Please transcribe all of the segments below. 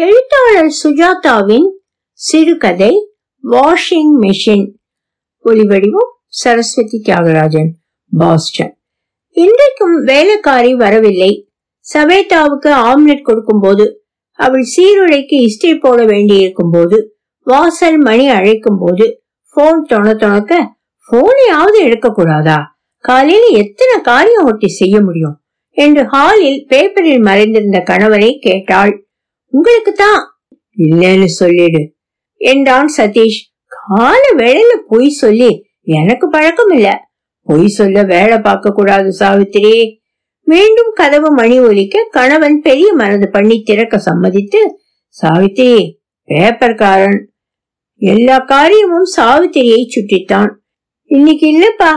எழுத்தாளர் சுஜாதாவின் சிறுகதை வாஷிங் மெஷின். ஒளிவடிவம் சரஸ்வதி தியாகராஜன் பாஸ்டன். இன்றைக்கும் வேலைக்காரி வரவில்லை. சவேதாவுக்கு ஆம்லெட் கொடுக்கும் போது அவள் சீருடைக்கு இஸ்திரி போட வேண்டியிருக்கும் போது வாசல் மணி அழைக்கும் போது போன் தொண தொணக்க போனையாவது எடுக்க கூடாதா காலையில எத்தனை காரியம் ஒட்டி செய்ய முடியும்? என்று ஹாலில் பேப்பரில் மறைந்திருந்த கணவரை கேட்டாள். உங்களுக்கு தான் இல்லன்னு சொல்லிடு. என்றான் சதீஷ். கால வேளையில பொய் சொல்லி எனக்கு பழக்கம் இல்ல. பொய் சொல்ல வேலை பார்க்க கூடாது சாவித்திரி. மீண்டும் கதவு மணி ஒலிக்க கணவன் பெரிய மனது பண்ணி திறக்க சம்மதித்து சாவித்திரி பேப்பர்காரன். எல்லா காரியமும் சாவித்திரியை சுற்றித்தான். இன்னைக்கு இல்லப்பா.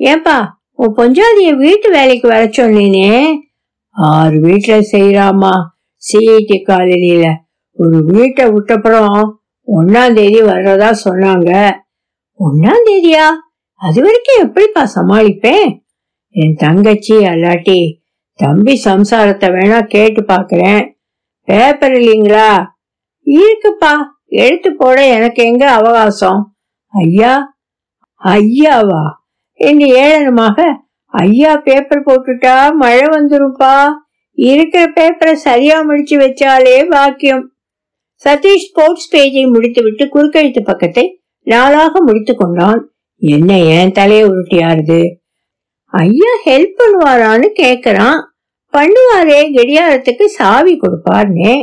ஏன்பா உன் பொஞ்சாதிய வீட்டு வேலைக்கு வர சொன்னேனே? ஆறு வீட்டுல செய்யறாமா சிஐடி காலனியில ஒரு வீட்டை விட்டப்புறம் ஒன்னாம் தேதி வர்றதா சொன்னாங்க. ஒன்னாம் தேதியா? அது வரைக்கும் எப்படிப்பா சமாளிப்பேன்? என் தங்கச்சி அல்லாட்டி தம்பி சம்சாரத்தை வேணா கேட்டு பாக்குறேன். பேப்பர் இல்லைங்களா? இருக்குப்பா எடுத்து போட எனக்கு எங்க அவகாசம்? ஐயா ஐயாவா? என்று ஏளனமாக ஐயா பேப்பர் போட்டுட்டா மழை வந்துருப்பா இருக்கிற பேப்பரை சரியா முடிச்சு வச்சாலே பாக்கியம் சதீஷ் ஸ்போர்ட்ஸ் பேஜை முடித்துவிட்டு குறுக்கெழுத்து பக்கத்தை நாளாக முடித்து கொண்டான். என்ன ஏன் தலையை உருட்டியாருது? ஐயா ஹெல்ப் பண்ணுவாரான்னு கேக்குறான். பண்ணுவாரே கடியாரத்துக்கு சாவி கொடுப்பார்னே.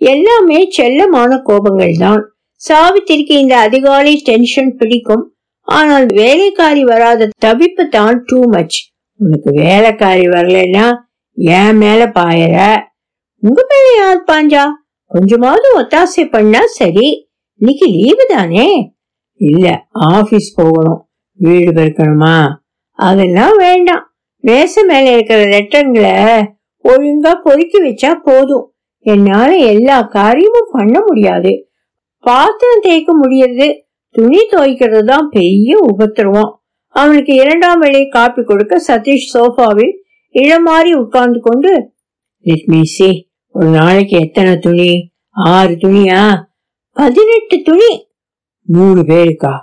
எல்லாமே செல்லமான கோபங்கள் தான் சாவித்திற்கு இந்த அதிகாலை டென்ஷன் பிடிக்கும். ஆனால் வேலைக்காரி வராத தவிப்பு தான் டூ மச் உனக்கு வேலைக்காரி வரலன்னா என் மேல பாயற. உங்க மேல யார் பாஞ்சா? கொஞ்சமாவது ஒத்தாசை பண்ணா சரி. இன்னைக்கு லீவு தானே? இல்ல ஆபீஸ் போகணும். வீடு பெருக்கணுமா? அதெல்லாம் வேண்டாம். மேச மேல இருக்கிற லெட்டர்களை ஒழுங்கா பொறுக்கி வச்சா போதும். என்னால எல்லா காரியமும் பண்ண முடியாது. பாத்திரம் தேய்க்க முடியறது துணி துவைக்கிறது தான் பெரிய உபத்திரவம். அவனுக்கு இரண்டாம் வேளை காப்பி கொடுக்க சதீஷ் சோஃபாவில் இளமாறி உட்கார்ந்து கொண்டு லெட் மீ ஒரு நாளைக்கு எத்தனை துணி? ஆறு துணியா? பதினெட்டு துணி? மூணு பேருக்கா?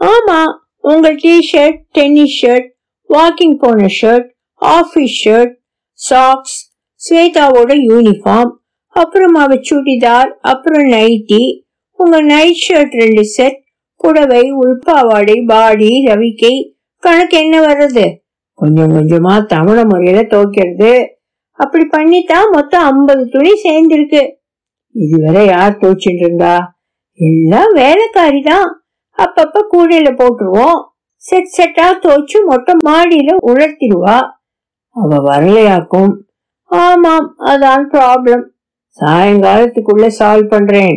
ஆமா உங்க டிஷர்ட் டென்னிஸ் ஷர்ட் வாக்கிங் போன ஷர்ட் ஆஃபீஸ் ஷர்ட் சாக்ஸ் ஸ்வேதாவோட யூனிஃபார்ம் அப்புறம் அவ சுடிதார் அப்புறம் நைட்டி உங்க நைட் ஷர்ட் ரெண்டு செட் புடவை உள்பாவாடை பாடி ரவிக்கை கணக்கு என்ன வர்றது? கொஞ்சம் கொஞ்சமா தமிழ முறையில துவைக்கிறது. அப்படி பண்ணித்தான் மொத்தம் ஐம்பது துணி சேர்ந்திருக்கு. இதுவரை யார் துவைச்சுட்டு இருந்தா? எல்லாம் வேலைக்காரி தான் அப்பப்ப கூடையில போட்டுருவோம். செட் செட்டா துவைச்சு மொட்டை மாடியில உலர்த்திடுவா. அவ வரலையாக்கும். ஆமாம் அதான் ப்ராப்ளம் சாயங்காலத்துக்குள்ள சால்வ் பண்றேன்.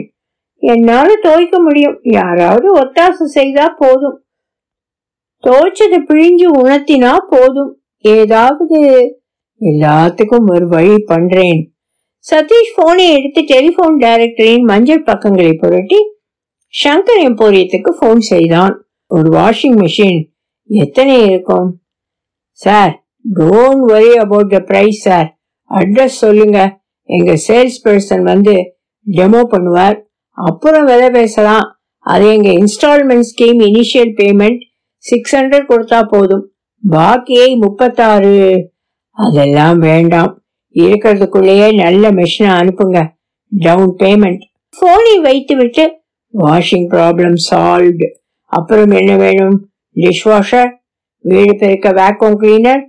என்னால துவைக்க முடியும். யாராவது ஒத்தாசை செய்தா போதும். துவைச்சதை பிழிஞ்சு உணர்த்தினா போதும். ஏதாவது எல்லாத்துக்கும் ஒரு வழி பண்றேன். சதீஷ் போனை எடுத்து டெலிபோன் டைரக்டரின் மஞ்சள் பக்கங்களை புரட்டி சங்கர் எம்போரியத்துக்கு போன் செய்தான். ஒரு வாஷிங் மிஷின் எத்தனை இருக்கும்? Sir don't worry about the price sir address சொல்லுங்க. எங்க சேல்ஸ் பர்சன் வந்து டெமோ பண்ணுவார். அப்புறம் விலை பேசலாம். அது எங்க instalment scheme initial payment six hundred கொடுத்தா போதும். பாக்கியை முப்பத்தாறு. அதெல்லாம் வேண்டாம். இருக்கிறதுக்குள்ளேயே நல்ல மெஷினை அனுப்புங்க. டவுன் பேமெண்ட் போனை வைத்து விட்டு வாஷிங் ப்ராப்ளம் சால்வ்டு அப்புறம் என்ன வேணும்? டிஷ் வாஷர் வீடு பெருக்க வேக்யூம் கிளீனர்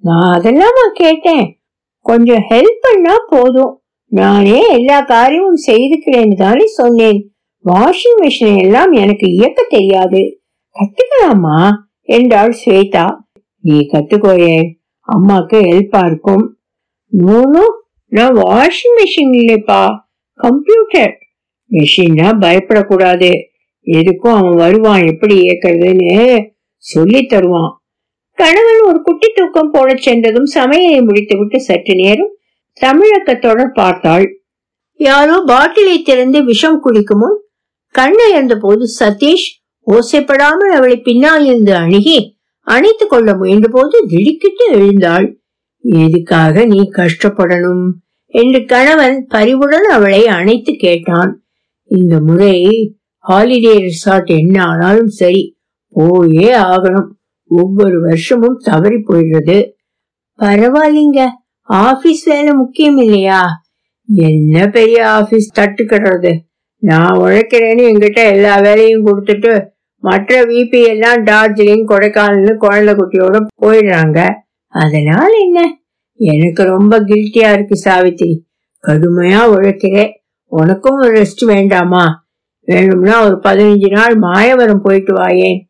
நான் அதெல்லாம் கேட்டேன். கொஞ்சம் ஹெல்ப் பண்ணா போதும். நானே எல்லா காரியமும் செய்துக்கிறேன்னு தானே சொன்னேன். வாஷிங் மிஷினை எல்லாம் எனக்கு இயக்க தெரியாது. கத்துக்கலாமா? என்றாள் ஸ்வேதா. நீ கத்துக்கோயே அம்மாக்கு ஹெல்ப்பா இருக்கும். நூனும் நான் வாஷிங் மிஷின் இல்லைப்பா கம்ப்யூட்டர் மிஷின்னா பயப்படக்கூடாது. எதுக்கும் அவன் வருவான் எப்படி இயக்கிறதுன்னு சொல்லி தருவான். கணவன் ஒரு குட்டி தூக்கம் போட சென்றதும் சமையலை முடித்துவிட்டு சற்று நேரம் தமிழக்கத்தோட பார்த்தாள். யாரோ பாட்டிலை திறந்து விஷம் குடிக்கும் முன் கண்ணயர்ந்த போது சதீஷ் ஓசைப்படாமல் அவளை பின்னால் இருந்து அணுகி அணைத்து கொள்ள முயன்ற போது திடுக்கிட்டு எழுந்தாள். எதுக்காக நீ கஷ்டப்படணும்? என்று கணவன் பரிவுடன் அவளை அணைத்து கேட்டான். இந்த முறை ஹாலிடே ரிசார்ட் என்ன ஆனாலும் சரி போயே ஆகணும். ஒவ்வொரு வருஷமும் தவறி போயிடுறது. பரவாயில்லைங்க ஆபீஸ் வேலை முக்கியம் இல்லையா? என்ன பெரிய ஆபீஸ் தட்டுக்கிறது நான் உழைக்கிறேன்னு என்கிட்ட எல்லா வேலையும் கொடுத்துட்டு மற்ற விபி எல்லாம் டார்ஜிலிங் கொடைக்கானல் குழந்தை குட்டியோட போயிடுறாங்க. அதனால என்ன? எனக்கு ரொம்ப கில்ட்டியா இருக்கு சாவித்திரி. கடுமையா உழைக்கிறேன். உனக்கும் ஒரு ரெஸ்ட் வேண்டாமா? வேணும்னா ஒரு பதினஞ்சு நாள் மாயவரம் போயிட்டு வாயேன்.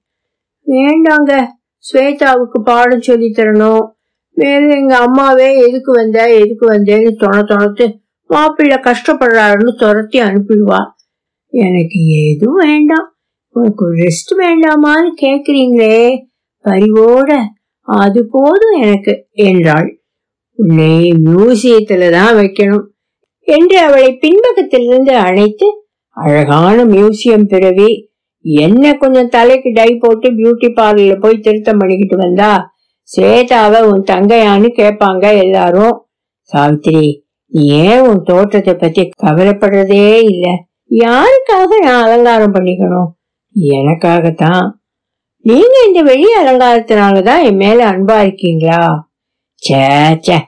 வேண்டாங்க. ஸ்வேதாவுக்கு பாடம் சொல்லி தரணும். மேலும் எங்க அம்மாவே எதுக்கு வந்த எதுக்கு வந்தேன்னு தொண தொணத்து மாப்பிள்ளை கஷ்டப்படுறாருன்னு துரத்தி அனுப்பிடுவா. எனக்கு எதுவும் வேண்டாம். உனக்கு ரெஸ்ட் வேண்டாமான்னு கேக்குறீங்களே. பரிவோட அது போதும் எனக்கு என்றாள். உன்னை மியூசியத்துல தான் வைக்கணும் என்று அவளை பின்பக்கத்திலிருந்து அழைத்து அழகான மியூசியம் பிறவி என்ன கொஞ்சம் தலைக்கு டை போட்டு பியூட்டி பார்லர்ல போய் திருத்தம் பண்ணிக்கிட்டு வந்தா ஸ்வேதாவை உன் தங்கையான்னு கேட்பாங்க எல்லாரும். சாவித்திரி நீ ஏன் உன் தோற்றத்தை பத்தி கவலைப்படுறதே இல்ல. யாருக்காக நான் அலங்காரம் பண்ணிக்கணும்? எனக்காகத்தான். நீங்க இந்த வெளி அலங்காரத்தினாலதான் என் மேல அன்பா இருக்கீங்களா? சே சே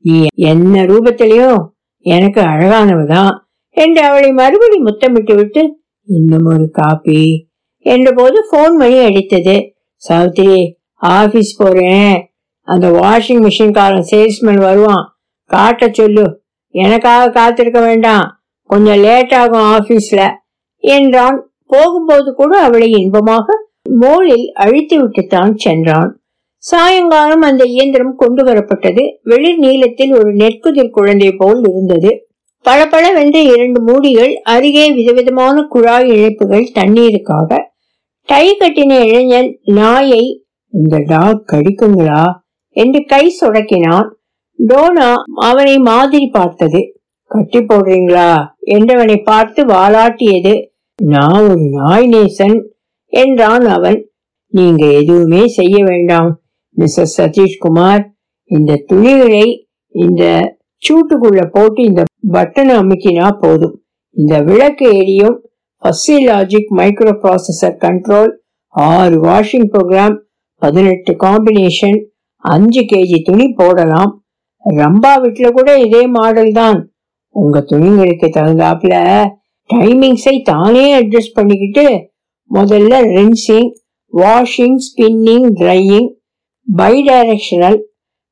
நீ என்ன ரூபத்திலையும் எனக்கு அழகானவதான். என்று அவளை மறுபடி முத்தமிட்டு விட்டு இன்னும் ஒரு காப்பி என்ற போது போன் மணி அடித்தது. சாவித்திரி ஆபீஸ் போறேன். அந்த வாஷிங் மிஷின் காரன் சேல்ஸ்மேன் வருவான். காட்ட சொல்லு. எனக்காக காத்திருக்க வேண்டாம். கொஞ்சம் லேட் ஆகும் ஆபீஸ்ல என்றான் போகும்போது கூட அவளை இன்பமாக மோளில் அழித்து விட்டுத்தான் சென்றான். சாயங்காலம் அந்த இயந்திரம் கொண்டு வரப்பட்டது வெளிர் நீளத்தில் ஒரு நெற்குதிர் குழந்தை போல் இருந்தது. பளபளவென்ற இரண்டு மூடிகள் அருகே விதவிதமான குழாய் இழைப்புகள் தண்ணீருக்காக. டை கட்டின இளைஞன் நாயை இந்த டாக் கடிக்குங்களா? என்று கை சுடக்கினான். டோனா அவனை மாதிரி பார்த்தது. கட்டி போடுறீங்களா? என்றவனை பார்த்து வாலாட்டியது. நான் ஒரு நாய் நேசன் என்றான் அவன். நீங்க எதுவுமே செய்ய வேண்டாம் மிஸ்ஸஸ் சதீஷ்குமார். இந்த துணிகளை இந்த சூட்டுக்குள்ள போட்டு இந்த பட்டனை அமுக்கினா போதும். இந்த விளக்கு எரியும். Logic micro processor control. ஆறு வாஷிங் ப்ரோக்ராம் பதினெட்டு காம்பினேஷன் அஞ்சு கேஜி துணி போடலாம். ரம்பா வீட்டில் கூட இதே மாடல் தான் உங்க துணிங்களுக்கு தகுந்தாப்புல டைமிங்ஸை தானே அட்ஜஸ்ட் பண்ணிக்கிட்டு முதல்ல rinsing washing spinning drying bidirectional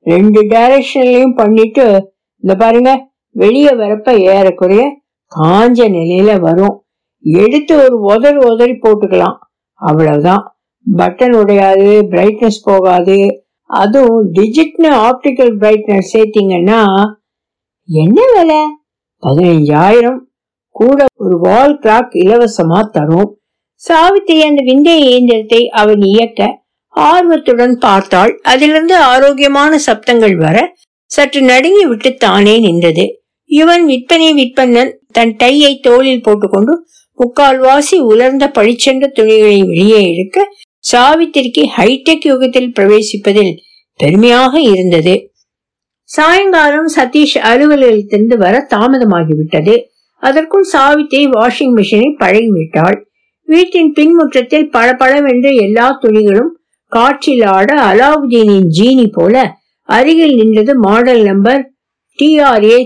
ரெண்டு டைரக்ஷன்லையும் பண்ணிட்டு இந்த பாருங்க வெளியே வரப்ப ஏறக்குறைய காஞ்ச நிலையில வரும். எடுத்து ஒரு உதறி உதறி போட்டுக்கலாம். அவ்வளவுதான். பட்டன் உடையாது பிரைட்னஸ் போகாது. அதுவும் டிஜிட்னு ஆப்டிக்கல் பிரைட்னஸ் சேர்த்தீங்கன்னா என்ன விலை? பதினைஞ்சாயிரம். கூட ஒரு வால் கிளாக் இலவசமா தரும். சாவித்திரி அந்த விந்தைய இயந்திரத்தை அவன் இயக்க ஆர்வத்துடன் பார்த்தாள். அதிலிருந்து ஆரோக்கியமான சப்தங்கள் வர சற்று நடுங்கி விட்டு தானே நின்றது. இவன் விற்பனை விற்பனன் தன் டையை தோளில் போட்டுக்கொண்டு முக்கால்வாசி உலர்ந்த பழிச்சென்ற துணிகளை வெளியே எடுக்க சாவித்திரிக்கு ஹைடெக் யுகத்தில் பிரவேசிப்பதில் பெருமையாக இருந்தது. சாயங்காலம் சதீஷ் அலுவலகத்திலிருந்து வர தாமதமாகிவிட்டது. அதற்குள் சாவித்தை வாஷிங் மிஷினை பழகிவிட்டாள். வீட்டின் பின்முற்றத்தில் பளபளவென்று எல்லா துணிகளும் காற்றில் ஆட அலாவுதீனின் ஜீனி போல அருகில் நின்றது மாடல் நம்பர் டிஆர்ஏ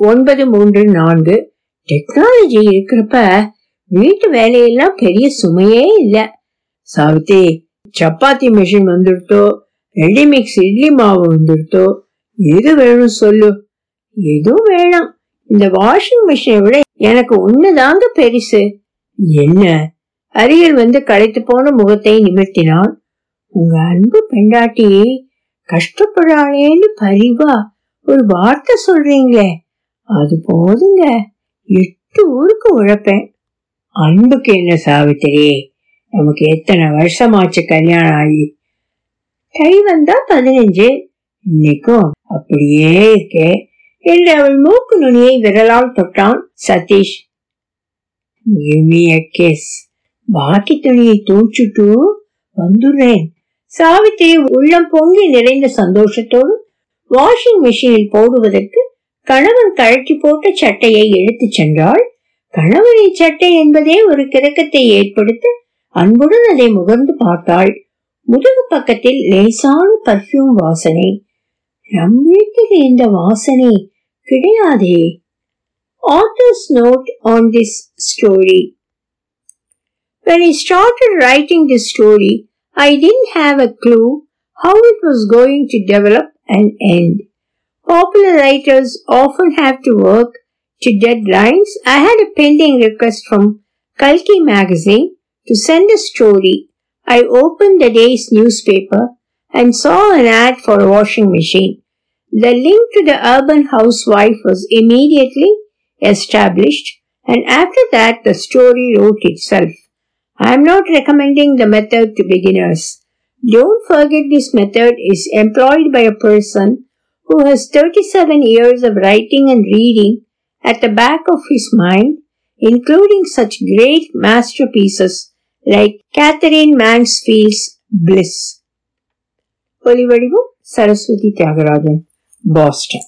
ஒன்பது மூன்று நான்கு. டெக்னாலஜி இருக்கிறப்ப வீட்டு வேலையெல்லாம் பெரிய சுமையே இல்ல. சாவித்தி சப்பாத்தி மிஷின் வந்துடுத்தோ ரெடிமிக்ஸ் இட்லி மாவு வந்துடுத்தோ எது வேணும் சொல்லு. எதுவும் வேணாம். இந்த வாஷிங் மிஷினை விட எனக்கு ஒண்ணுதாங்க பெருசு. என்ன? அரியல் வந்து களைத்து போன முகத்தை நிமிர்த்தினான். உங்க அன்பு பெண்டாட்டி கஷ்டப்படுறாளேன்னு பரிவா ஒரு வார்த்தை சொல்றீங்களே. அது போதுங்க. எட்டு ஊருக்கு உழைப்பேன். அன்புக்கு என்ன சாவித்திரி? நமக்கு எத்தனை வருஷமாச்சு கல்யாணம் ஆகி? கை வந்தா பதினஞ்சு. இன்னைக்கும் அப்படியே இருக்கேன் என்று அவள் மூக்கு நுனியை விரலால் தொட்டான் சதீஷ். பாக்கி துணியை தூச்சுட்டு வந்துடுறேன். சாவித்திரி உள்ளம் பொங்கி நிறைந்த சந்தோஷத்தோடு வாஷிங் மிஷினில் போடுவதற்கு கணவன் கழட்டி போட்ட சட்டையை எடுத்துச் சென்றாள். கணவனின் சட்டை என்பதே ஒரு கிறக்கத்தை ஏற்படுத்த அன்புடன் அதை முகர்ந்து பார்த்தாள். முதுகு பக்கத்தில் லேசான பர்ஃபியூம் வாசனை. நம் வீட்டில் இந்த வாசனை கிடையாதே authors note on this story When I started writing this story, I didn't have a clue how it was going to develop and end. Popular writers often have to work to deadlines. I had a pending request from Kalki magazine to send a story. I opened the day's newspaper and saw an ad for a washing machine. The link to the urban housewife was immediately established and after that the story wrote itself. I am not recommending the method to beginners. Don't forget this method is employed by a person who has 37 years of writing and reading at the back of his mind, including such great masterpieces like Catherine Mansfield's Bliss. Olivarivu Saraswati Tyagarajan Boston